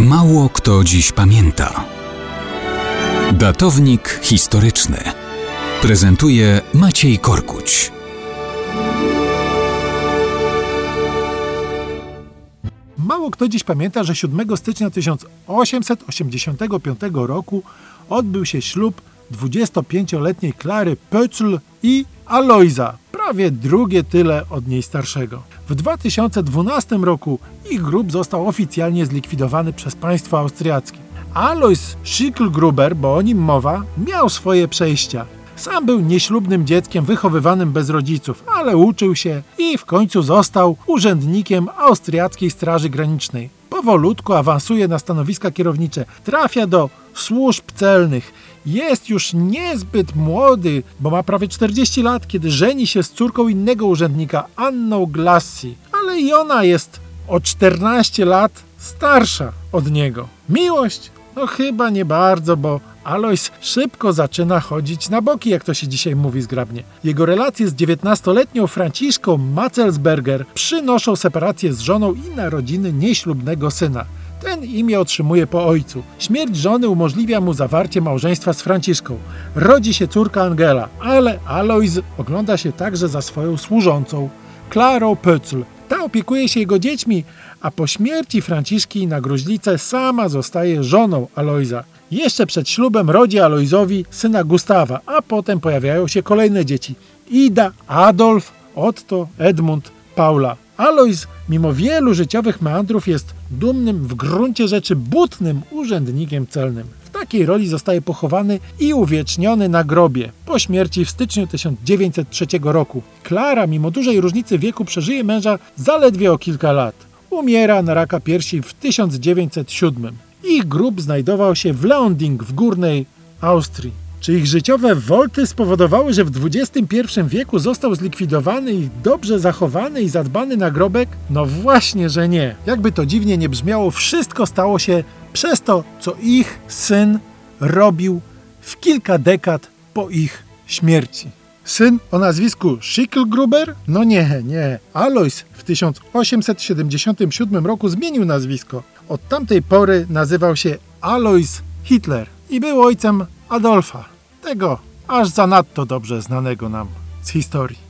Mało kto dziś pamięta. Datownik historyczny prezentuje Maciej Korkuć. Mało kto dziś pamięta, że 7 stycznia 1885 roku odbył się ślub 25-letniej Klary Pötzl i Alojza, prawie drugie tyle od niej starszego. W 2012 roku ich grób został oficjalnie zlikwidowany przez państwo austriackie. Alois Schicklgruber, bo o nim mowa, miał swoje przejścia. Sam był nieślubnym dzieckiem wychowywanym bez rodziców, ale uczył się i w końcu został urzędnikiem austriackiej Straży Granicznej. Powolutku awansuje na stanowiska kierownicze, trafia do służb celnych. Jest już niezbyt młody, bo ma prawie 40 lat, kiedy żeni się z córką innego urzędnika, Anną Glassi, ale i ona jest o 14 lat starsza od niego. Miłość? No chyba nie bardzo, bo Alois szybko zaczyna chodzić na boki, jak to się dzisiaj mówi zgrabnie. Jego relacje z 19-letnią Franciszką Matzelsberger przynoszą separację z żoną i narodziny nieślubnego syna. Ten imię otrzymuje po ojcu. Śmierć żony umożliwia mu zawarcie małżeństwa z Franciszką. Rodzi się córka Angela, ale Alois ogląda się także za swoją służącą, Klarą Pötzl. Ta opiekuje się jego dziećmi, a po śmierci Franciszki na gruźlicę sama zostaje żoną Alojza. Jeszcze przed ślubem rodzi Alojzowi syna Gustawa, a potem pojawiają się kolejne dzieci. Ida, Adolf, Otto, Edmund, Paula. Alojz, mimo wielu życiowych meandrów, jest dumnym, w gruncie rzeczy butnym urzędnikiem celnym. W takiej roli zostaje pochowany i uwieczniony na grobie po śmierci w styczniu 1903 roku. Klara, mimo dużej różnicy wieku, przeżyje męża zaledwie o kilka lat. Umiera na raka piersi w 1907. Ich grób znajdował się w Leonding w górnej Austrii. Czy ich życiowe wolty spowodowały, że w XXI wieku został zlikwidowany ich dobrze zachowany i zadbany nagrobek? No właśnie, że nie. Jakby to dziwnie nie brzmiało, wszystko stało się przez to, co ich syn robił w kilka dekad po ich śmierci. Syn o nazwisku Schicklgruber? No nie, nie. Alois w 1877 roku zmienił nazwisko. Od tamtej pory nazywał się Alois Hitler i był ojcem Adolfa, tego aż zanadto dobrze znanego nam z historii.